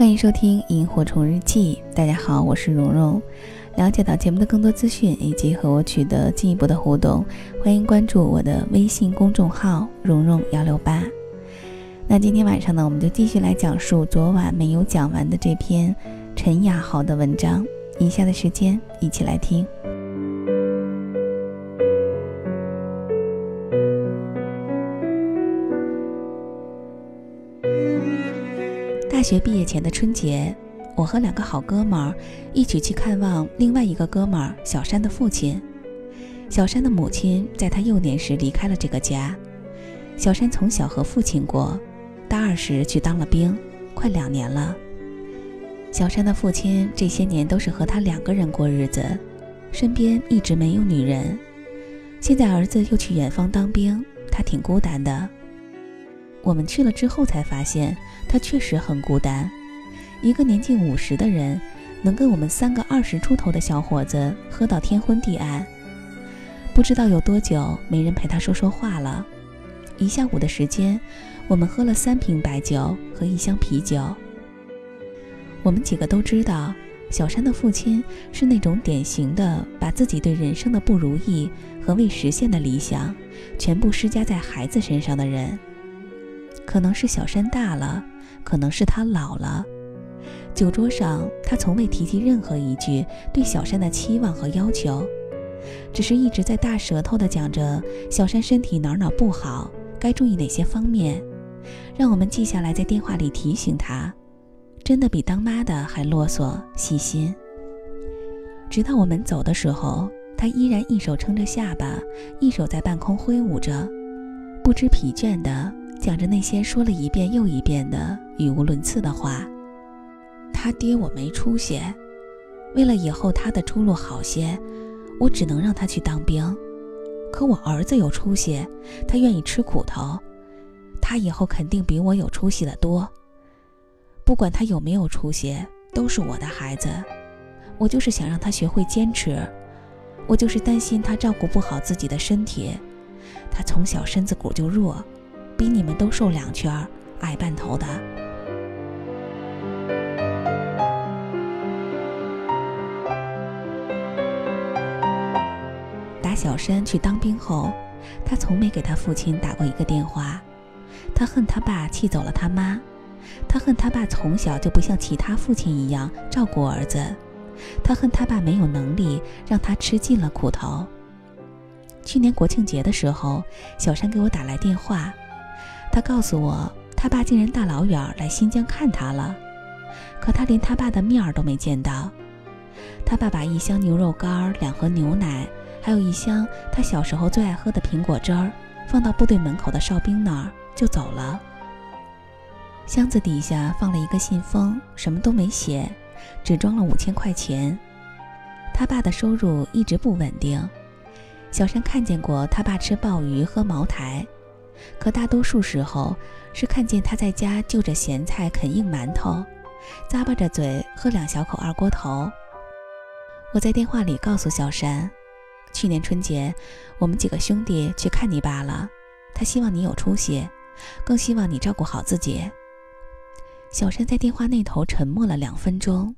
欢迎收听《萤火虫日记》。大家好，我是蓉蓉。了解到节目的更多资讯以及和我取得进一步的互动，欢迎关注我的微信公众号“蓉蓉幺六八”。那今天晚上呢，我们就继续来讲述昨晚没有讲完的这篇陈雅豪的文章。以下的时间，一起来听。大学毕业前的春节，我和两个好哥们儿一起去看望另外一个哥们儿小山的父亲。小山的母亲在他幼年时离开了这个家。小山从小和父亲过，大二时去当了兵，快两年了。小山的父亲这些年都是和他两个人过日子，身边一直没有女人。现在儿子又去远方当兵，他挺孤单的。我们去了之后才发现，他确实很孤单。一个年近五十的人，能跟我们三个二十出头的小伙子喝到天昏地暗。不知道有多久没人陪他说说话了。一下午的时间，我们喝了三瓶白酒和一箱啤酒。我们几个都知道，小山的父亲是那种典型的把自己对人生的不如意和未实现的理想，全部施加在孩子身上的人。可能是小山大了，可能是他老了。酒桌上，他从未提及任何一句对小山的期望和要求，只是一直在大舌头的讲着小山身体哪哪不好，该注意哪些方面，让我们记下来，在电话里提醒他。真的比当妈的还啰嗦细心。直到我们走的时候，他依然一手撑着下巴，一手在半空挥舞着，不知疲倦的。讲着那些说了一遍又一遍的语无伦次的话。他爹我没出息，为了以后他的出路好些，我只能让他去当兵。可我儿子有出息，他愿意吃苦头，他以后肯定比我有出息的多。不管他有没有出息，都是我的孩子。我就是想让他学会坚持，我就是担心他照顾不好自己的身体。他从小身子骨就弱。比你们都瘦两圈，矮半头的。打小山去当兵后，他从没给他父亲打过一个电话。他恨他爸气走了他妈，他恨他爸从小就不像其他父亲一样照顾儿子，他恨他爸没有能力让他吃尽了苦头。去年国庆节的时候，小山给我打来电话。他告诉我，他爸竟然大老远来新疆看他了，可他连他爸的面儿都没见到。他爸把一箱牛肉干、两盒牛奶，还有一箱他小时候最爱喝的苹果汁儿，放到部队门口的哨兵那儿就走了。箱子底下放了一个信封，什么都没写，只装了五千块钱。他爸的收入一直不稳定，小山看见过他爸吃鲍鱼、喝茅台。可大多数时候是看见他在家就着咸菜啃硬馒头，咂巴着嘴喝两小口二锅头。我在电话里告诉小山，去年春节我们几个兄弟去看你爸了，他希望你有出息，更希望你照顾好自己。小山在电话那头沉默了两分钟，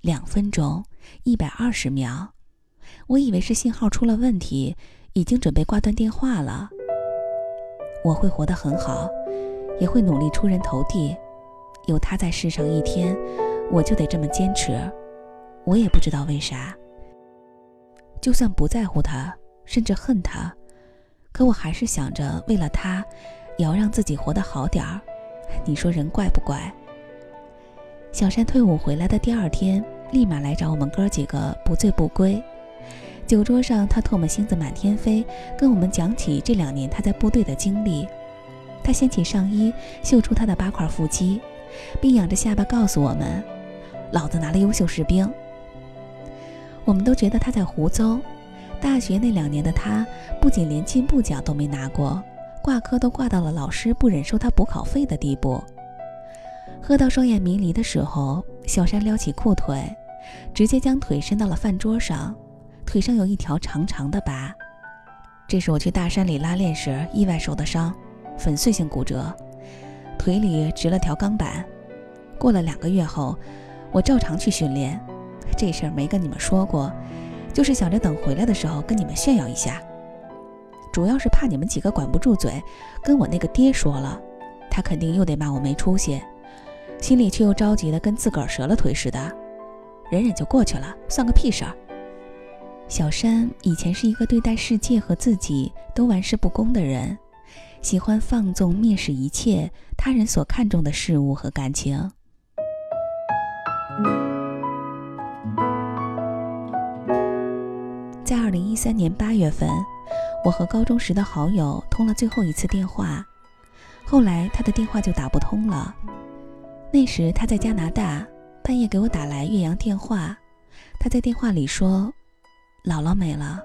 两分钟，一百二十秒，我以为是信号出了问题，已经准备挂断电话了。我会活得很好，也会努力出人头地。有他在世上一天，我就得这么坚持。我也不知道为啥。就算不在乎他，甚至恨他，可我还是想着，为了他，也要让自己活得好点儿。你说人怪不怪？小山退伍回来的第二天，立马来找我们哥几个不醉不归。酒桌上，他唾沫星子满天飞，跟我们讲起这两年他在部队的经历。他掀起上衣，秀出他的八块腹肌，并仰着下巴告诉我们：“老子拿了优秀士兵。”我们都觉得他在胡诌。大学那两年的他，不仅连进步奖都没拿过，挂科都挂到了老师不忍收他补考费的地步。喝到双眼迷离的时候，小山撩起裤腿，直接将腿伸到了饭桌上。腿上有一条长长的疤，这是我去大山里拉练时意外受的伤，粉碎性骨折，腿里植了条钢板。过了两个月后，我照常去训练。这事儿没跟你们说过，就是想着等回来的时候跟你们炫耀一下。主要是怕你们几个管不住嘴，跟我那个爹说了，他肯定又得骂我没出息，心里却又着急的跟自个儿折了腿似的。忍忍就过去了，算个屁事儿。小山以前是一个对待世界和自己都玩世不恭的人，喜欢放纵蔑视一切他人所看重的事物和感情。在二零一三年八月份，我和高中时的好友通了最后一次电话，后来他的电话就打不通了。那时他在加拿大，半夜给我打来岳阳电话，他在电话里说。姥姥没了。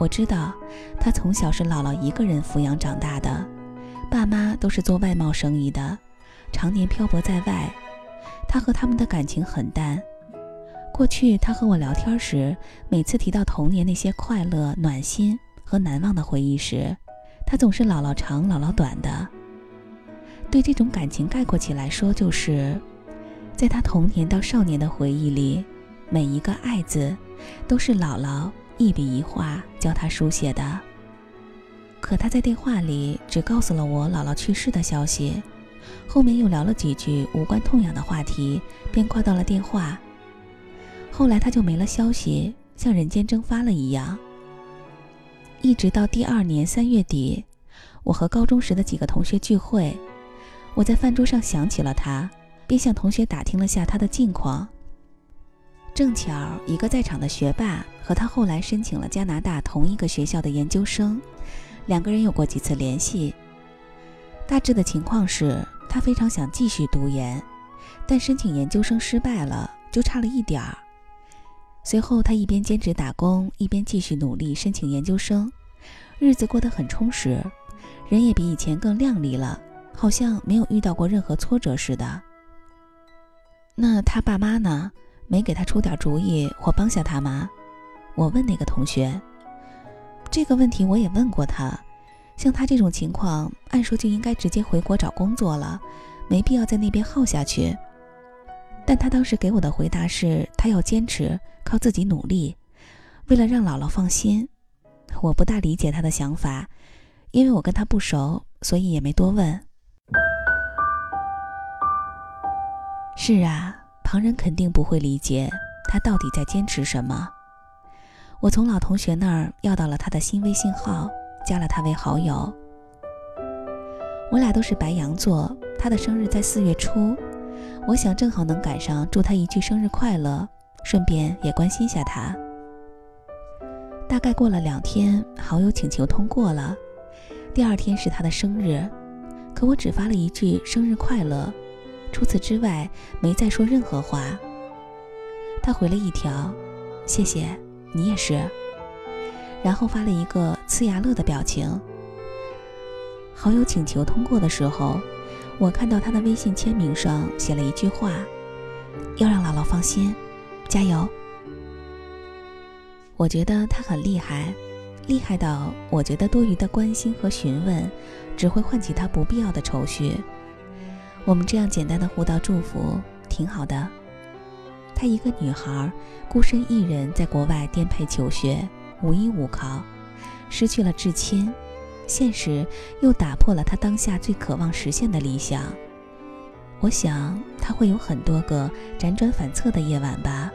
我知道，他从小是姥姥一个人抚养长大的，爸妈都是做外贸生意的，常年漂泊在外。他和他们的感情很淡。过去他和我聊天时，每次提到童年那些快乐、暖心和难忘的回忆时，他总是姥姥长姥姥短的。对这种感情概括起来说，就是在他童年到少年的回忆里，每一个爱字。都是姥姥一笔一画教他书写的。可他在电话里只告诉了我姥姥去世的消息，后面又聊了几句无关痛痒的话题，便挂断了电话。后来他就没了消息，像人间蒸发了一样。一直到第二年三月底，我和高中时的几个同学聚会，我在饭桌上想起了他，便向同学打听了下他的近况。正巧一个在场的学霸和他后来申请了加拿大同一个学校的研究生，两个人有过几次联系。大致的情况是他非常想继续读研，但申请研究生失败了，就差了一点儿。随后他一边兼职打工，一边继续努力申请研究生，日子过得很充实，人也比以前更靓丽了，好像没有遇到过任何挫折似的。那他爸妈呢？没给他出点主意或帮下他吗？我问那个同学。这个问题我也问过他。像他这种情况，按说就应该直接回国找工作了，没必要在那边耗下去。但他当时给我的回答是，他要坚持，靠自己努力，为了让姥姥放心。我不大理解他的想法，因为我跟他不熟，所以也没多问。是啊。旁人肯定不会理解他到底在坚持什么。我从老同学那儿要到了他的新微信号，加了他为好友。我俩都是白羊座，他的生日在四月初，我想正好能赶上祝他一句生日快乐，顺便也关心下他。大概过了两天，好友请求通过了，第二天是他的生日，可我只发了一句生日快乐。除此之外，没再说任何话。他回了一条：“谢谢你也是。”然后发了一个呲牙乐的表情。好友请求通过的时候，我看到他的微信签名上写了一句话：“要让姥姥放心，加油。”我觉得他很厉害，厉害到我觉得多余的关心和询问，只会唤起他不必要的愁绪。我们这样简单的互道祝福挺好的。她一个女孩，孤身一人在国外颠沛求学，无依无靠，失去了至亲，现实又打破了她当下最渴望实现的理想。我想她会有很多个辗转反侧的夜晚吧，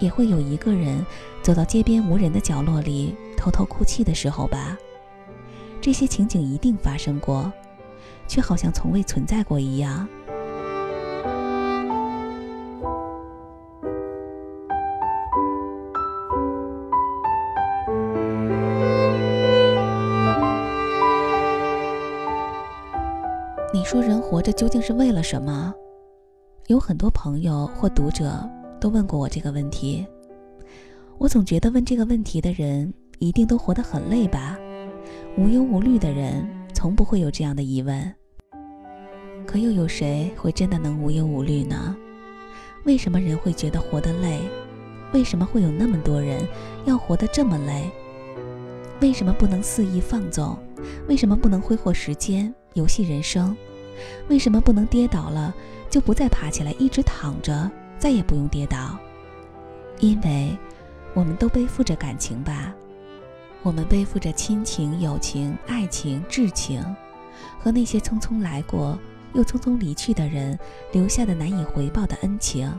也会有一个人走到街边无人的角落里偷偷哭泣的时候吧。这些情景一定发生过。却好像从未存在过一样。你说人活着究竟是为了什么？有很多朋友或读者都问过我这个问题。我总觉得问这个问题的人一定都活得很累吧？无忧无虑的人从不会有这样的疑问。可又有谁会真的能无忧无虑呢？为什么人会觉得活得累？为什么会有那么多人要活得这么累？为什么不能肆意放纵？为什么不能挥霍时间、游戏人生？为什么不能跌倒了就不再爬起来，一直躺着，再也不用跌倒？因为，我们都背负着感情吧。我们背负着亲情、友情、爱情、挚情，和那些匆匆来过又匆匆离去的人留下的难以回报的恩情。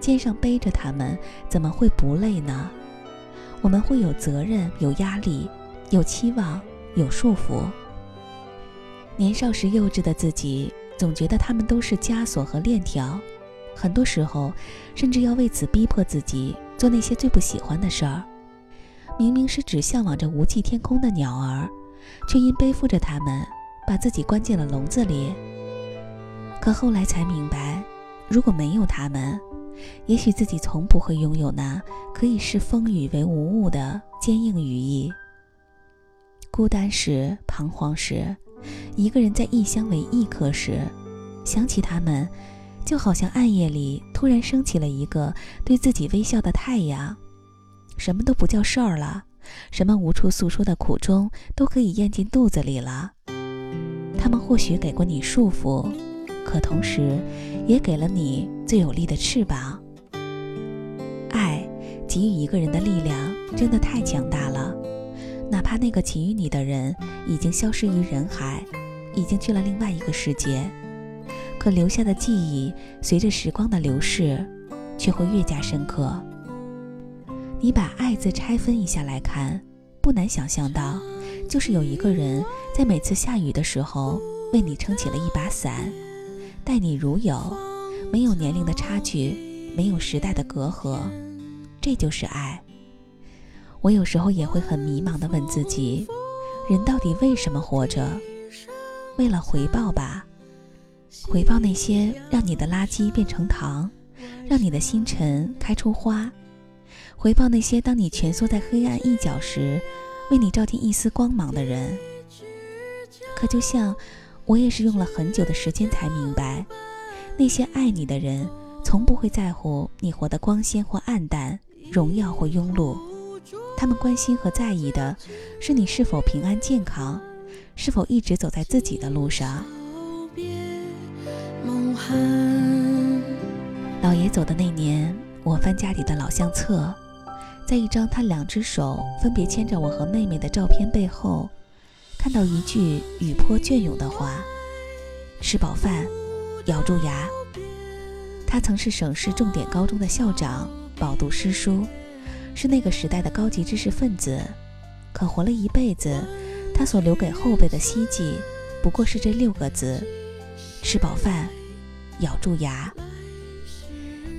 肩上背着他们，怎么会不累呢？我们会有责任、有压力、有期望、有束缚。年少时幼稚的自己，总觉得他们都是枷锁和链条，很多时候，甚至要为此逼迫自己做那些最不喜欢的事儿。明明是只向往着无际天空的鸟儿，却因背负着它们，把自己关进了笼子里。可后来才明白，如果没有它们，也许自己从不会拥有那可以视风雨为无物的坚硬羽翼。孤单时、彷徨时，一个人在异乡为异客时，想起他们，就好像暗夜里突然升起了一个对自己微笑的太阳。什么都不叫事儿了，什么无处诉说的苦衷都可以咽进肚子里了。他们或许给过你束缚，可同时，也给了你最有力的翅膀。爱给予一个人的力量真的太强大了，哪怕那个给予你的人已经消失于人海，已经去了另外一个世界，可留下的记忆随着时光的流逝，却会越加深刻。你把“爱”字拆分一下来看，不难想象到，就是有一个人在每次下雨的时候为你撑起了一把伞，待你如友，没有年龄的差距，没有时代的隔阂，这就是爱。我有时候也会很迷茫地问自己：人到底为什么活着？为了回报吧？回报那些让你的垃圾变成糖，让你的星辰开出花。回报那些当你蜷缩在黑暗一角时，为你照进一丝光芒的人。可就像我也是用了很久的时间才明白，那些爱你的人，从不会在乎你活得光鲜或暗淡，荣耀或庸碌。他们关心和在意的，是你是否平安健康，是否一直走在自己的路上。老爷走的那年，我翻家里的老相册。在一张他两只手分别牵着我和妹妹的照片背后，看到一句雨泼隽永的话：“吃饱饭，咬住牙。”他曾是省市重点高中的校长，饱读诗书，是那个时代的高级知识分子。可活了一辈子，他所留给后辈的希冀，不过是这六个字：“吃饱饭，咬住牙。”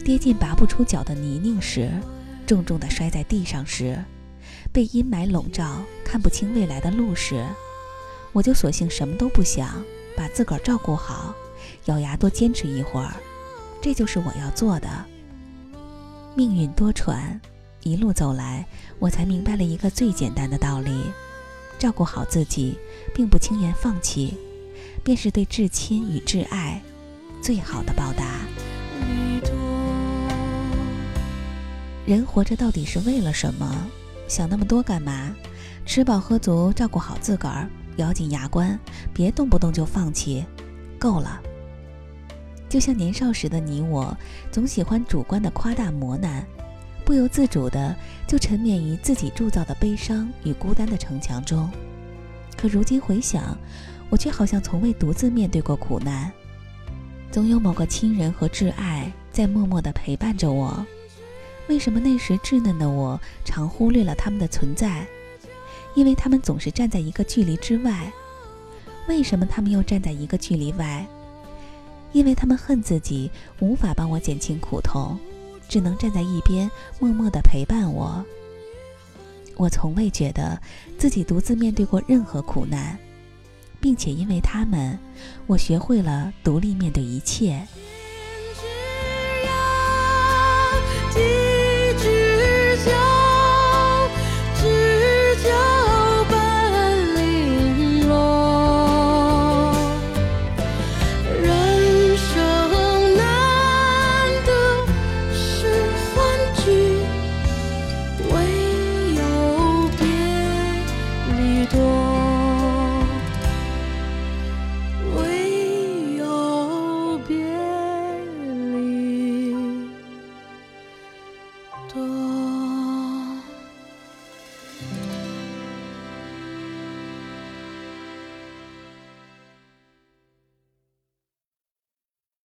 跌进拔不出脚的泥泞时。重重地摔在地上时，被阴霾笼罩，看不清未来的路时，我就索性什么都不想，把自个儿照顾好，咬牙多坚持一会儿，这就是我要做的。命运多舛，一路走来，我才明白了一个最简单的道理：照顾好自己，并不轻言放弃，便是对至亲与挚爱最好的报答。人活着到底是为了什么？想那么多干嘛？吃饱喝足，照顾好自个儿，咬紧牙关，别动不动就放弃，够了。就像年少时的你我，总喜欢主观的夸大磨难，不由自主的就沉湎于自己铸造的悲伤与孤单的城墙中。可如今回想，我却好像从未独自面对过苦难，总有某个亲人和挚爱在默默的陪伴着我。为什么那时稚嫩的我常忽略了他们的存在？因为他们总是站在一个距离之外。为什么他们又站在一个距离外？因为他们恨自己无法帮我减轻苦痛，只能站在一边默默地陪伴我。我从未觉得自己独自面对过任何苦难，并且因为他们，我学会了独立面对一切。